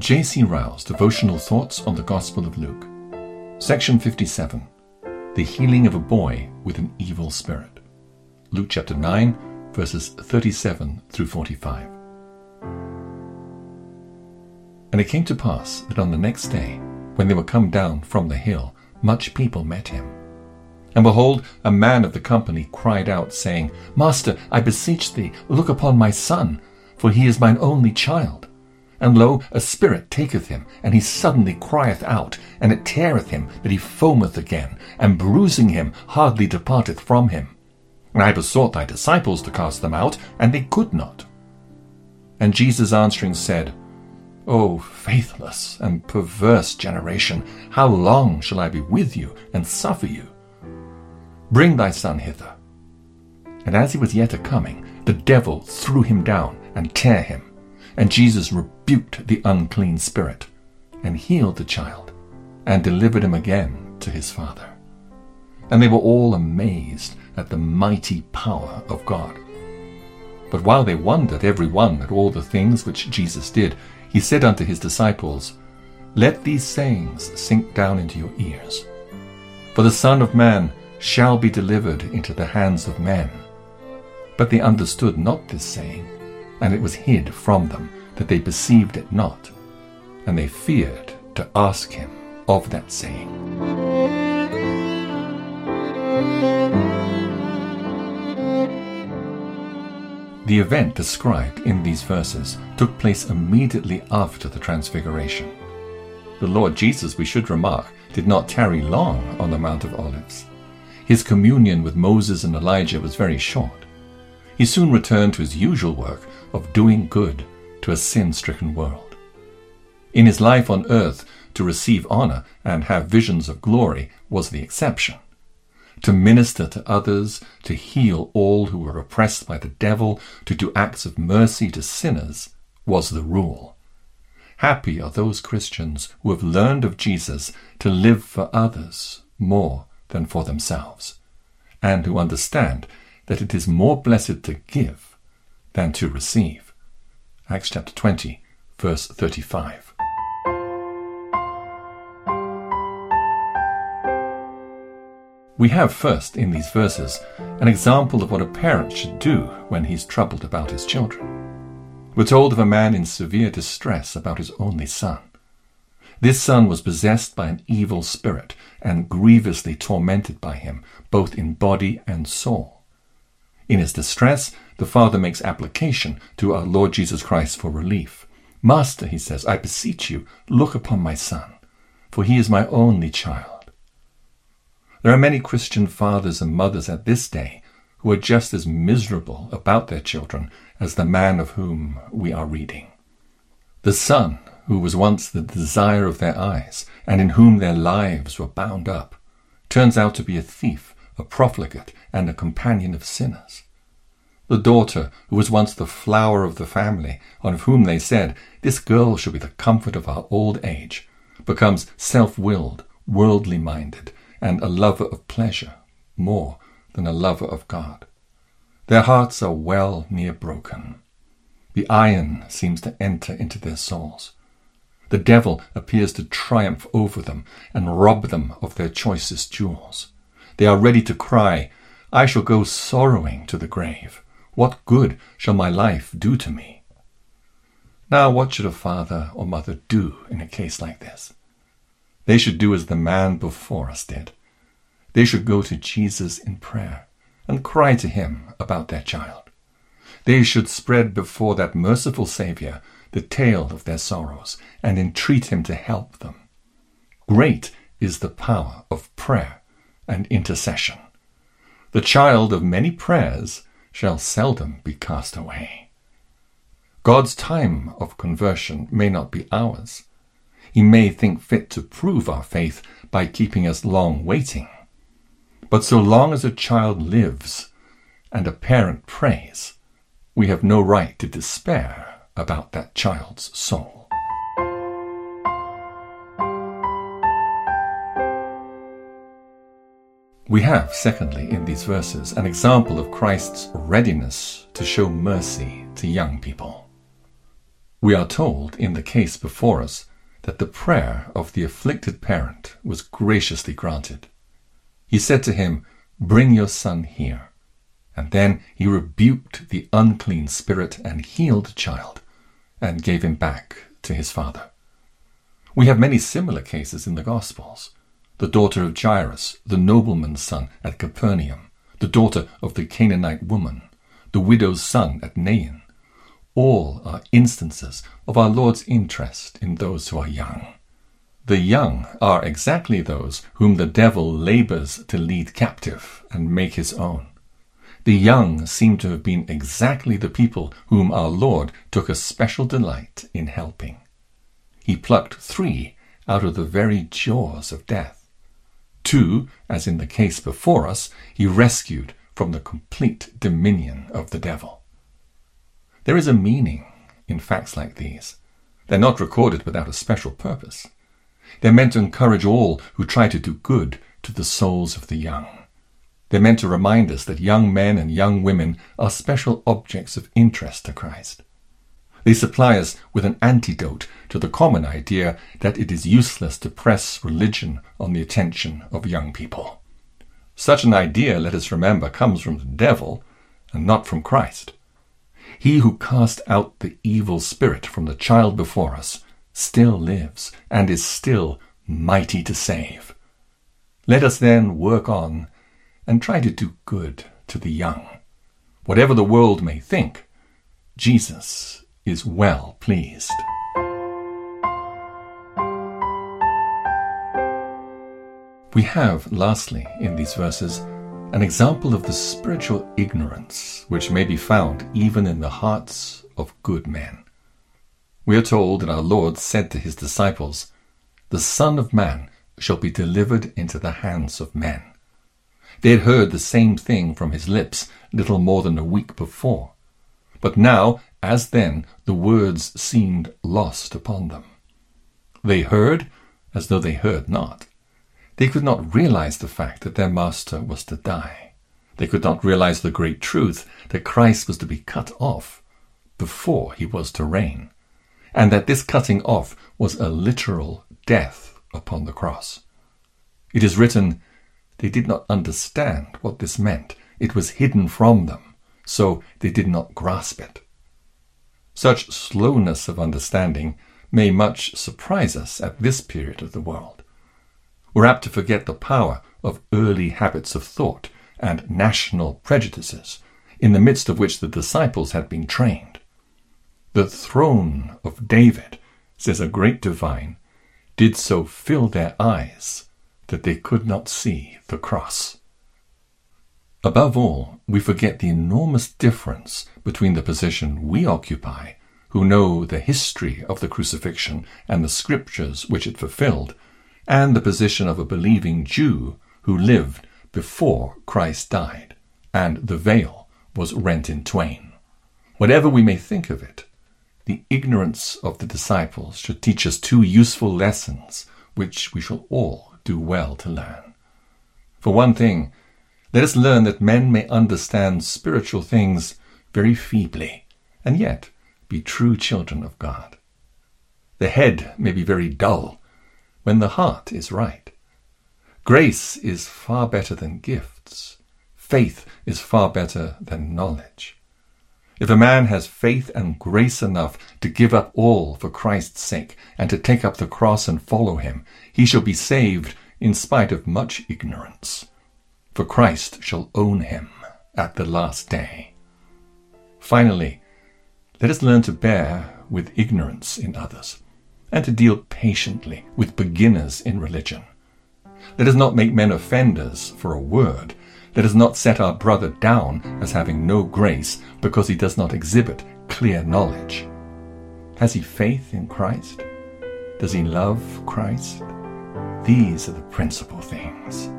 J.C. Ryle's Devotional Thoughts on the Gospel of Luke. Section 57 The Healing of a Boy with an Evil Spirit. Luke chapter 9, verses 37 through 45. And it came to pass that on the next day, when they were come down from the hill, much people met him. And behold, a man of the company cried out, saying, Master, I beseech thee, look upon my son, for he is mine only child and lo, a spirit taketh him, and he suddenly crieth out, and it teareth him that he foameth again, and bruising him hardly departeth from him. And I besought thy disciples to cast them out, and they could not. And Jesus answering said, O faithless and perverse generation, how long shall I be with you and suffer you? Bring thy son hither. And as he was yet a coming, the devil threw him down and tear him. And Jesus rebuked the unclean spirit, and healed the child, and delivered him again to his father. And they were all amazed at the mighty power of God. But while they wondered every one at all the things which Jesus did, he said unto his disciples, Let these sayings sink down into your ears. For the Son of Man shall be delivered into the hands of men. But they understood not this saying and it was hid from them, that they perceived it not, and they feared to ask him of that saying. The event described in these verses took place immediately after the Transfiguration. The Lord Jesus, we should remark, did not tarry long on the Mount of Olives. His communion with Moses and Elijah was very short. He soon returned to his usual work of doing good to a sin stricken world. In his life on earth, to receive honor and have visions of glory was the exception. To minister to others, to heal all who were oppressed by the devil, to do acts of mercy to sinners was the rule. Happy are those Christians who have learned of Jesus to live for others more than for themselves, and who understand that it is more blessed to give than to receive. Acts chapter 20, verse 35. We have first in these verses an example of what a parent should do when he's troubled about his children. We're told of a man in severe distress about his only son. This son was possessed by an evil spirit and grievously tormented by him, both in body and soul. In his distress, the father makes application to our Lord Jesus Christ for relief. Master, he says, I beseech you, look upon my son, for he is my only child. There are many Christian fathers and mothers at this day who are just as miserable about their children as the man of whom we are reading. The son, who was once the desire of their eyes, and in whom their lives were bound up, turns out to be a thief a profligate, and a companion of sinners. The daughter, who was once the flower of the family, of whom they said, This girl shall be the comfort of our old age, becomes self willed, worldly minded, and a lover of pleasure more than a lover of God. Their hearts are well near broken. The iron seems to enter into their souls. The devil appears to triumph over them and rob them of their choicest jewels. They are ready to cry, I shall go sorrowing to the grave. What good shall my life do to me? Now, what should a father or mother do in a case like this? They should do as the man before us did. They should go to Jesus in prayer and cry to him about their child. They should spread before that merciful Saviour the tale of their sorrows and entreat him to help them. Great is the power of prayer and intercession. The child of many prayers shall seldom be cast away. God's time of conversion may not be ours. He may think fit to prove our faith by keeping us long waiting. But so long as a child lives and a parent prays, we have no right to despair about that child's soul. We have, secondly, in these verses, an example of Christ's readiness to show mercy to young people. We are told in the case before us that the prayer of the afflicted parent was graciously granted. He said to him, Bring your son here. And then he rebuked the unclean spirit and healed the child, and gave him back to his father. We have many similar cases in the Gospels. The daughter of Jairus, the nobleman's son at Capernaum, the daughter of the Canaanite woman, the widow's son at Nain. All are instances of our Lord's interest in those who are young. The young are exactly those whom the devil labors to lead captive and make his own. The young seem to have been exactly the people whom our Lord took a special delight in helping. He plucked three out of the very jaws of death. Two, as in the case before us, he rescued from the complete dominion of the devil. There is a meaning in facts like these. They're not recorded without a special purpose. They're meant to encourage all who try to do good to the souls of the young. They're meant to remind us that young men and young women are special objects of interest to Christ. They supply us with an antidote to the common idea that it is useless to press religion on the attention of young people. Such an idea, let us remember, comes from the devil and not from Christ. He who cast out the evil spirit from the child before us still lives and is still mighty to save. Let us then work on and try to do good to the young. Whatever the world may think, Jesus is well pleased. We have, lastly, in these verses, an example of the spiritual ignorance which may be found even in the hearts of good men. We are told that our Lord said to his disciples, The Son of Man shall be delivered into the hands of men. They had heard the same thing from his lips little more than a week before. But now, as then, the words seemed lost upon them. They heard as though they heard not. They could not realize the fact that their master was to die. They could not realize the great truth that Christ was to be cut off before he was to reign, and that this cutting off was a literal death upon the cross. It is written, they did not understand what this meant. It was hidden from them, so they did not grasp it. Such slowness of understanding may much surprise us at this period of the world. We're apt to forget the power of early habits of thought and national prejudices, in the midst of which the disciples had been trained. The throne of David, says a great divine, did so fill their eyes that they could not see the cross. Above all, we forget the enormous difference between the position we occupy, who know the history of the crucifixion and the scriptures which it fulfilled, and the position of a believing Jew who lived before Christ died, and the veil was rent in twain. Whatever we may think of it, the ignorance of the disciples should teach us two useful lessons which we shall all do well to learn. For one thing, let us learn that men may understand spiritual things very feebly, and yet be true children of God. The head may be very dull when the heart is right. Grace is far better than gifts. Faith is far better than knowledge. If a man has faith and grace enough to give up all for Christ's sake and to take up the cross and follow him, he shall be saved in spite of much ignorance. For Christ shall own him at the last day. Finally, let us learn to bear with ignorance in others and to deal patiently with beginners in religion. Let us not make men offenders for a word, let us not set our brother down as having no grace because he does not exhibit clear knowledge. Has he faith in Christ? Does he love Christ? These are the principal things.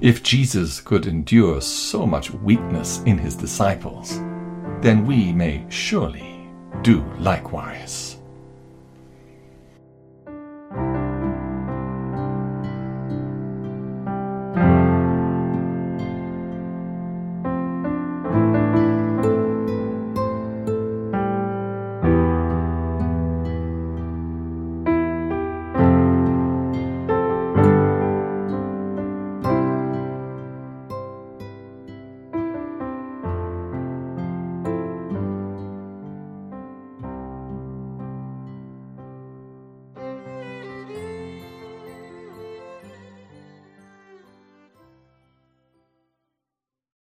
If Jesus could endure so much weakness in his disciples, then we may surely do likewise.